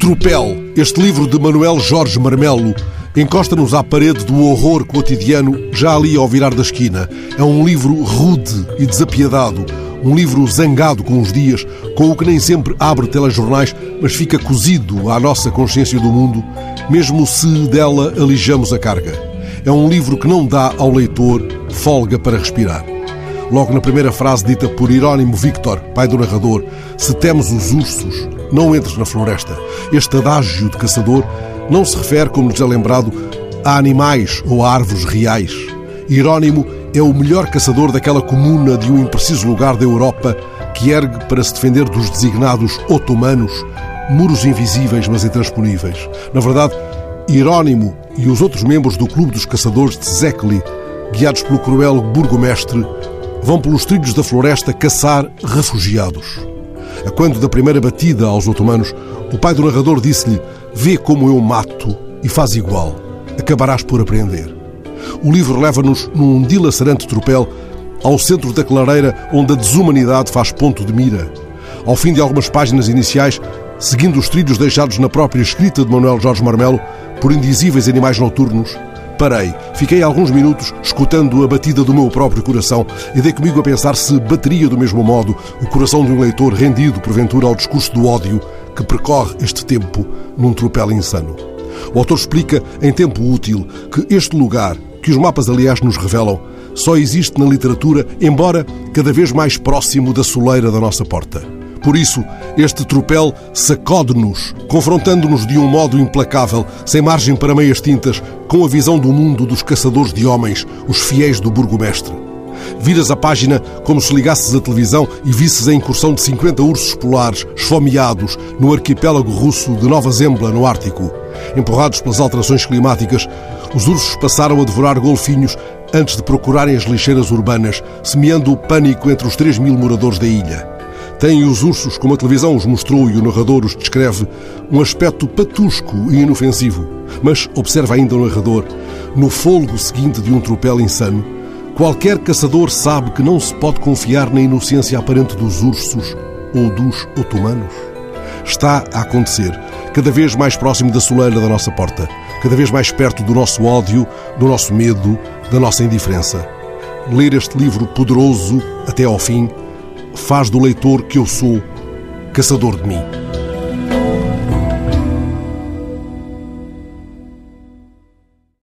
Tropel, este livro de Manuel Jorge Marmelo, encosta-nos à parede do horror cotidiano já ali ao virar da esquina. É um livro rude e desapiedado, um livro zangado com os dias, com o que nem sempre abre telejornais, mas fica cozido à nossa consciência do mundo, mesmo se dela alijamos a carga. É um livro que não dá ao leitor folga para respirar. Logo na primeira frase dita por Hieronymo Victor, pai do narrador, se temos os ursos, não entres na floresta. Este adágio de caçador não se refere, como lhes é lembrado, a animais ou a árvores reais. Hieronymo é o melhor caçador daquela comuna de um impreciso lugar da Europa que ergue para se defender dos designados otomanos muros invisíveis mas intransponíveis. Na verdade, Hieronymo e os outros membros do Clube dos Caçadores de Zekli, guiados pelo cruel burgomestre, vão pelos trilhos da floresta caçar refugiados. A quando da primeira batida aos otomanos, o pai do narrador disse-lhe: Vê como eu mato e faz igual. Acabarás por aprender. O livro leva-nos num dilacerante tropel ao centro da clareira onde a desumanidade faz ponto de mira. Ao fim de algumas páginas iniciais, seguindo os trilhos deixados na própria escrita de Manuel Jorge Marmelo por indizíveis animais noturnos, Parei, fiquei alguns minutos escutando a batida do meu próprio coração e dei comigo a pensar se bateria do mesmo modo o coração de um leitor rendido, porventura, ao discurso do ódio que percorre este tempo num tropel insano. O autor explica, em tempo útil, que este lugar, que os mapas aliás nos revelam, só existe na literatura, embora cada vez mais próximo da soleira da nossa porta. Por isso, este tropel sacode-nos, confrontando-nos de um modo implacável, sem margem para meias tintas, com a visão do mundo dos caçadores de homens, os fiéis do burgomestre. Viras a página como se ligasses a televisão e visses a incursão de 50 ursos polares esfomeados no arquipélago russo de Nova Zembla, no Ártico. Empurrados pelas alterações climáticas, os ursos passaram a devorar golfinhos antes de procurarem as lixeiras urbanas, semeando o pânico entre os 3 mil moradores da ilha. Têm os ursos, como a televisão os mostrou e o narrador os descreve, um aspecto patusco e inofensivo. Mas, observa ainda o narrador, no folgo seguinte de um tropel insano, qualquer caçador sabe que não se pode confiar na inocência aparente dos ursos ou dos otomanos. Está a acontecer, cada vez mais próximo da soleira da nossa porta, cada vez mais perto do nosso ódio, do nosso medo, da nossa indiferença. Ler este livro poderoso até ao fim faz do leitor que eu sou caçador de mim.